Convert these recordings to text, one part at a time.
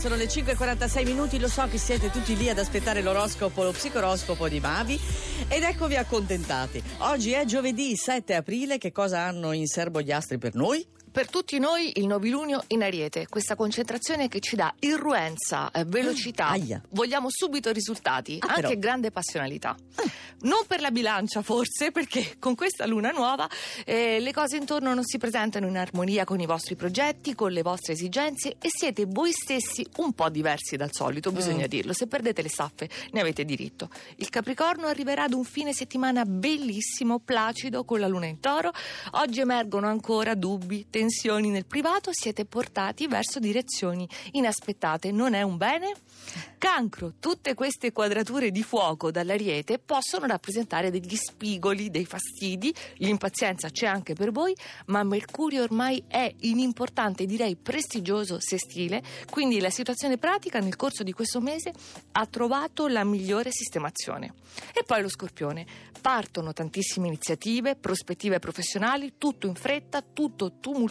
Sono le 5.46 minuti, lo so che siete tutti lì ad aspettare l'oroscopo, lo psicoroscopo di Mavi ed eccovi accontentati. Oggi è giovedì 7 aprile, che cosa hanno in serbo gli astri per noi? Per tutti noi il novilunio in ariete, questa concentrazione che ci dà irruenza, eh, velocità. Aia. Vogliamo subito risultati, Ah, anche però. grande passionalità. Non per la bilancia forse, perché con questa luna nuova eh, le cose intorno non si presentano in armonia con i vostri progetti, con le vostre esigenze e siete voi stessi un po' diversi dal solito, bisogna dirlo. Se perdete le staffe ne avete diritto. Il Capricorno arriverà ad un fine settimana bellissimo, placido, con la luna in toro. Oggi emergono ancora dubbi, tensioni nel privato, siete portati verso direzioni inaspettate. Non è un bene? Cancro, tutte queste quadrature di fuoco dall'ariete possono rappresentare degli spigoli, dei fastidi, l'impazienza c'è anche per voi, ma Mercurio ormai è in importante, direi prestigioso sestile, quindi la situazione pratica nel corso di questo mese ha trovato la migliore sistemazione. E poi lo Scorpione, partono tantissime iniziative, prospettive professionali, tutto in fretta, tutto tumultuoso,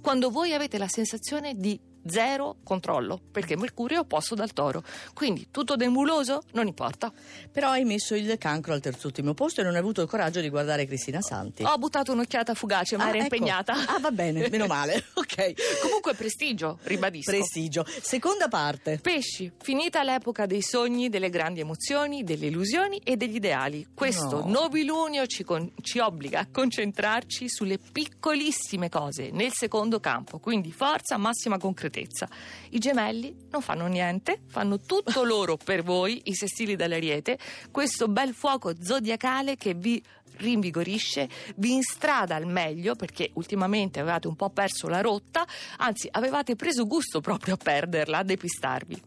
quando voi avete la sensazione di zero controllo, perché Mercurio è opposto dal toro. Quindi tutto demuloso? Non importa. Però hai messo il cancro al terzultimo posto e non hai avuto il coraggio di guardare Cristina Santi. Ho buttato un'occhiata fugace, ma Ah, era ecco. impegnata. Ah, va bene, meno male. Ok. Comunque prestigio, ribadisco. Prestigio. Seconda parte. Pesci, finita l'epoca dei sogni, delle grandi emozioni, delle illusioni e degli ideali. Questo No. novilunio ci, con- ci obbliga a concentrarci sulle piccolissime cose nel secondo campo, quindi forza, massima concretezza. I gemelli non fanno niente, fanno tutto loro per voi, i sestili dell'ariete, questo bel fuoco zodiacale che vi rinvigorisce, vi instrada al meglio perché ultimamente avevate un po' perso la rotta, anzi avevate preso gusto proprio a perderla, a depistarvi.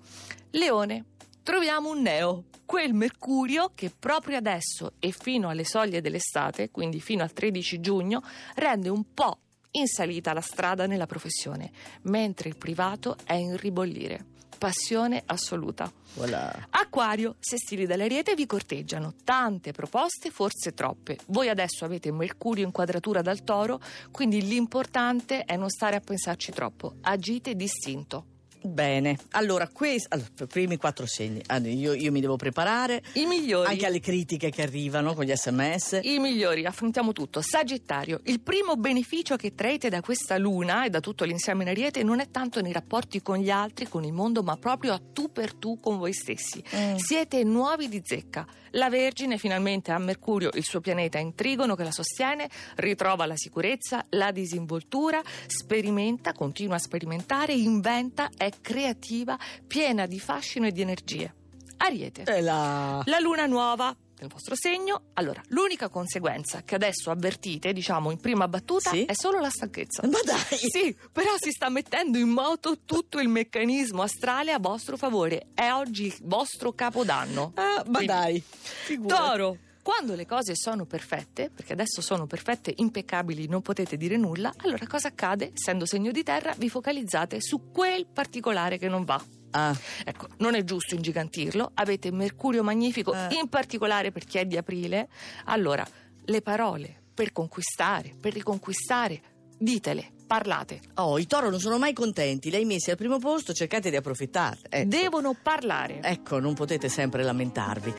Leone, troviamo un neo, quel Mercurio che proprio adesso e fino alle soglie dell'estate, quindi fino al 13 giugno, rende un po' in salita la strada nella professione, mentre il privato è in ribollire. Passione assoluta. Voilà. Acquario, sestili dell'ariete vi corteggiano, tante proposte, forse troppe. Voi adesso avete Mercurio in quadratura dal toro, quindi l'importante è non stare a pensarci troppo. Agite distinto. Bene. Allora, questi allora, i primi quattro segni. Ah, io, io mi devo preparare I migliori. anche alle critiche che arrivano con gli sms. I migliori, affrontiamo tutto. Sagittario, il primo beneficio che traete da questa luna e da tutto l'insieme in ariete non è tanto nei rapporti con gli altri, con il mondo, ma proprio a tu per tu con voi stessi. Mm. Siete nuovi di zecca. La Vergine finalmente ha Mercurio, il suo pianeta in trigono che la sostiene, ritrova la sicurezza, la disinvoltura, sperimenta, continua a sperimentare, inventa, è creativa, piena di fascino e di energie. Ariete. La... La luna nuova nel vostro segno. Allora, l'unica conseguenza che adesso avvertite, diciamo in prima battuta, Sì? è solo la stanchezza. Ma dai! Sì, però si sta mettendo in moto tutto il meccanismo astrale a vostro favore. È oggi il vostro capodanno. Ah, ma Quindi- dai. Figurati. Toro. Quando le cose sono perfette, perché adesso sono perfette, impeccabili, non potete dire nulla, allora cosa accade? Essendo segno di terra, vi focalizzate su quel particolare che non va. Ah, Ecco, non è giusto ingigantirlo, avete Mercurio magnifico, Eh. in particolare per chi è di aprile. Allora, le parole per conquistare, per riconquistare, ditele, parlate. oh, i toro non sono mai contenti. Li hai messi al primo posto, cercate di approfittarne. Ecco. Devono parlare. Ecco, non potete sempre lamentarvi.